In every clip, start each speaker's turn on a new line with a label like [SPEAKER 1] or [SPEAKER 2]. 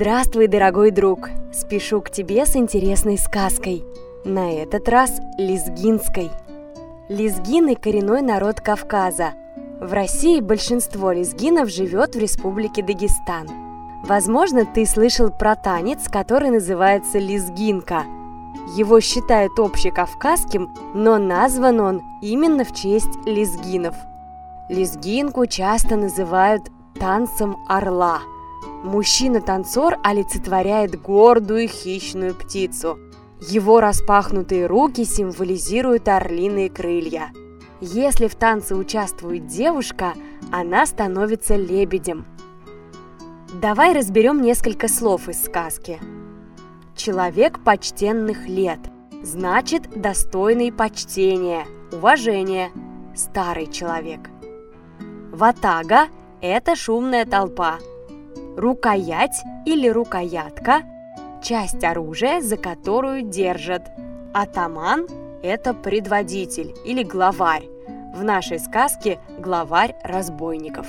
[SPEAKER 1] Здравствуй, дорогой друг! Спешу к тебе с интересной сказкой. На этот раз лезгинской. Лезгины – коренной народ Кавказа. В России большинство лезгинов живет в республике Дагестан. Возможно, ты слышал про танец, который называется лезгинка. Его считают общекавказским, но назван он именно в честь лезгинов. Лезгинку часто называют танцем орла – Мужчина-танцор олицетворяет гордую хищную птицу. Его распахнутые руки символизируют орлиные крылья. Если в танце участвует девушка, она становится лебедем. Давай разберем несколько слов из сказки. Человек почтенных лет, значит достойный почтения, уважения, старый человек. Ватага – это шумная толпа – Рукоять или рукоятка – часть оружия, за которую держат. Атаман – это предводитель или главарь. В нашей сказке главарь разбойников.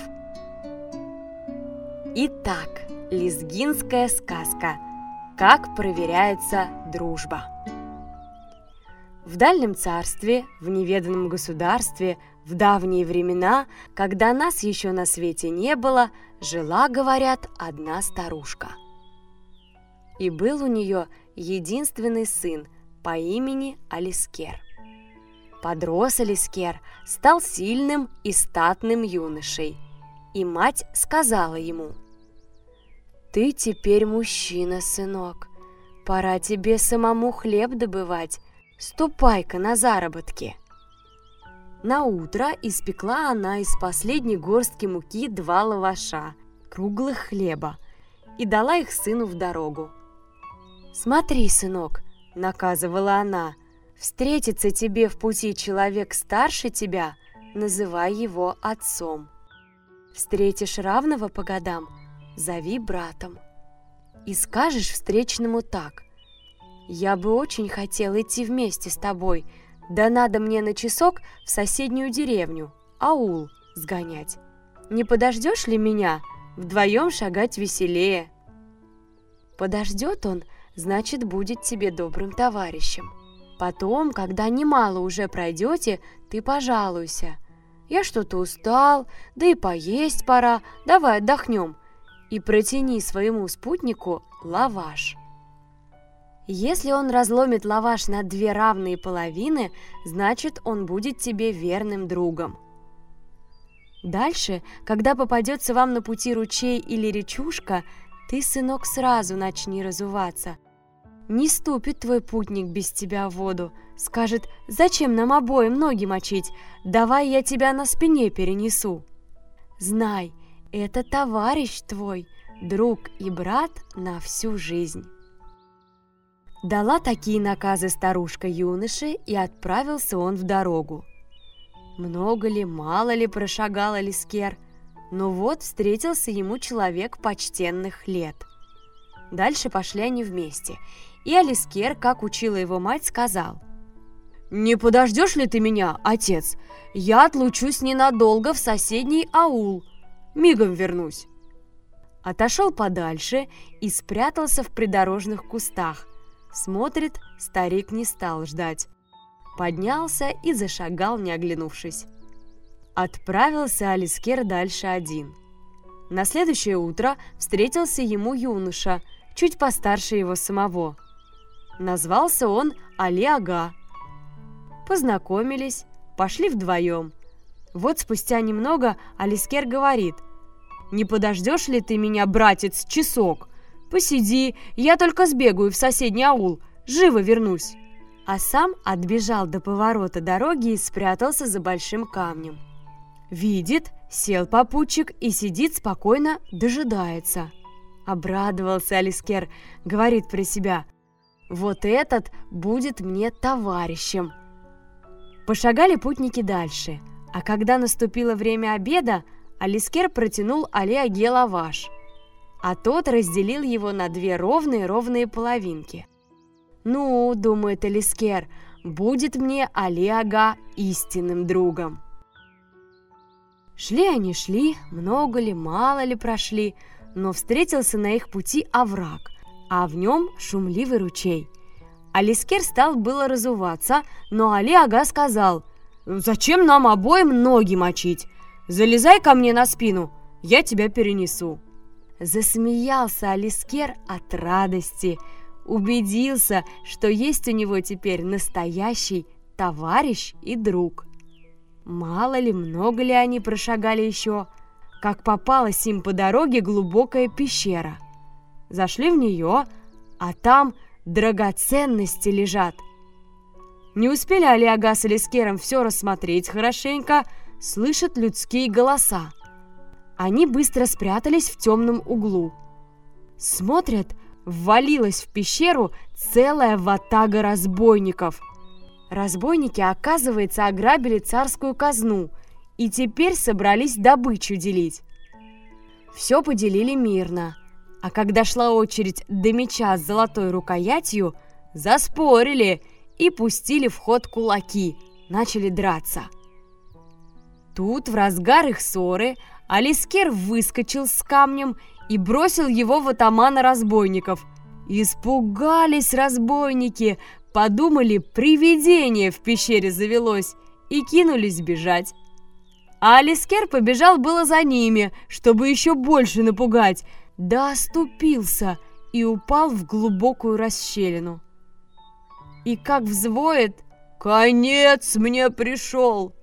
[SPEAKER 1] Итак, лезгинская сказка. Как проверяется дружба. В дальнем царстве, в неведанном государстве, в давние времена, когда нас еще на свете не было, жила, говорят, одна старушка. И был у нее единственный сын по имени Алискер. Подрос Алискер, стал сильным и статным юношей, и мать сказала ему, «Ты теперь мужчина, сынок, пора тебе самому хлеб добывать, ступай-ка на заработки». На утро испекла она из последней горстки муки два лаваша, круглых хлеба, и дала их сыну в дорогу. «Смотри, сынок», — наказывала она, — «встретится тебе в пути человек старше тебя, называй его отцом. Встретишь равного по годам, зови братом. И скажешь встречному так, «Я бы очень хотел идти вместе с тобой», — да надо мне на часок в соседнюю деревню, аул, сгонять. Не подождешь ли меня? Вдвоем шагать веселее. Подождет он, значит, будет тебе добрым товарищем. Потом, когда немало уже пройдете, ты пожалуйся. Я что-то устал, да и поесть пора, давай отдохнем. И протяни своему спутнику лаваш. Если он разломит лаваш на две равные половины, значит он будет тебе верным другом. Дальше, когда попадется вам на пути ручей или речушка, ты, сынок, сразу начни разуваться. Не ступит твой путник без тебя в воду, скажет, зачем нам обоим ноги мочить, давай я тебя на спине перенесу. Знай, это товарищ твой, друг и брат на всю жизнь. Дала такие наказы старушка юноше, и отправился он в дорогу. Много ли, мало ли прошагал Алискер, но вот встретился ему человек почтенных лет. Дальше пошли они вместе, и Алискер, как учила его мать, сказал «Не подождешь ли ты меня, отец? Я отлучусь ненадолго в соседний аул, мигом вернусь». Отошел подальше и спрятался в придорожных кустах, Смотрит, старик не стал ждать. Поднялся и зашагал, не оглянувшись. Отправился Алискер дальше один. На следующее утро встретился ему юноша, чуть постарше его самого. Назвался он Али Ага. Познакомились, пошли вдвоем. Вот спустя немного Алискер говорит, «Не подождешь ли ты меня, братец, часок? Посиди, я только сбегаю в соседний аул, живо вернусь. А сам отбежал до поворота дороги и спрятался за большим камнем. Видит, сел попутчик и сидит спокойно, дожидается. Обрадовался Алискер, говорит про себя, «Вот этот будет мне товарищем». Пошагали путники дальше, а когда наступило время обеда, Алискер протянул Али лаваш – а тот разделил его на две ровные-ровные половинки. «Ну, — думает Элискер, — будет мне Алиага истинным другом». Шли они, шли, много ли, мало ли прошли, но встретился на их пути овраг, а в нем шумливый ручей. Алискер стал было разуваться, но Али Ага сказал, «Зачем нам обоим ноги мочить? Залезай ко мне на спину, я тебя перенесу». Засмеялся Алискер от радости, убедился, что есть у него теперь настоящий товарищ и друг. Мало ли, много ли они прошагали еще, как попалась им по дороге глубокая пещера. Зашли в нее, а там драгоценности лежат. Не успели Алиага с Элискером все рассмотреть хорошенько, слышат людские голоса. Они быстро спрятались в темном углу. Смотрят, ввалилась в пещеру целая ватага разбойников. Разбойники, оказывается, ограбили царскую казну и теперь собрались добычу делить. Все поделили мирно, а когда шла очередь до меча с золотой рукоятью, заспорили и пустили в ход кулаки, начали драться. Тут в разгар их ссоры Алискер выскочил с камнем и бросил его в атамана разбойников. Испугались разбойники, подумали, привидение в пещере завелось и кинулись бежать. А Алискер побежал было за ними, чтобы еще больше напугать, да оступился и упал в глубокую расщелину. И как взвоет «Конец мне пришел!»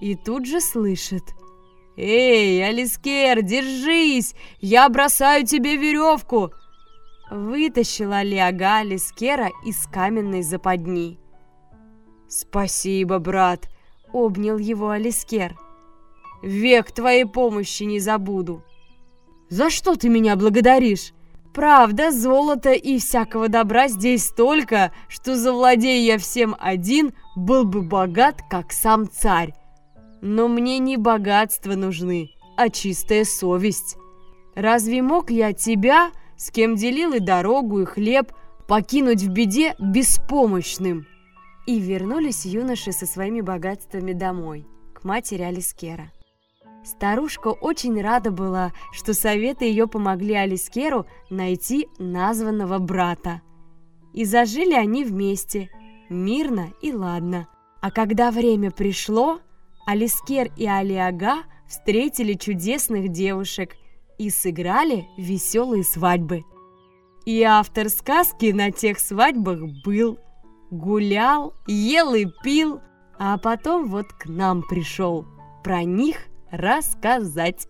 [SPEAKER 1] И тут же слышит – «Эй, Алискер, держись! Я бросаю тебе веревку!» Вытащила Лиага Алискера из каменной западни. «Спасибо, брат!» — обнял его Алискер. «Век твоей помощи не забуду!» «За что ты меня благодаришь?» Правда, золота и всякого добра здесь столько, что завладея я всем один, был бы богат, как сам царь. Но мне не богатства нужны, а чистая совесть. Разве мог я тебя, с кем делил и дорогу, и хлеб, покинуть в беде беспомощным?» И вернулись юноши со своими богатствами домой, к матери Алискера. Старушка очень рада была, что советы ее помогли Алискеру найти названного брата. И зажили они вместе, мирно и ладно. А когда время пришло, Алискер и Алиага встретили чудесных девушек и сыграли веселые свадьбы. И автор сказки на тех свадьбах был, гулял, ел и пил, а потом вот к нам пришел про них рассказать.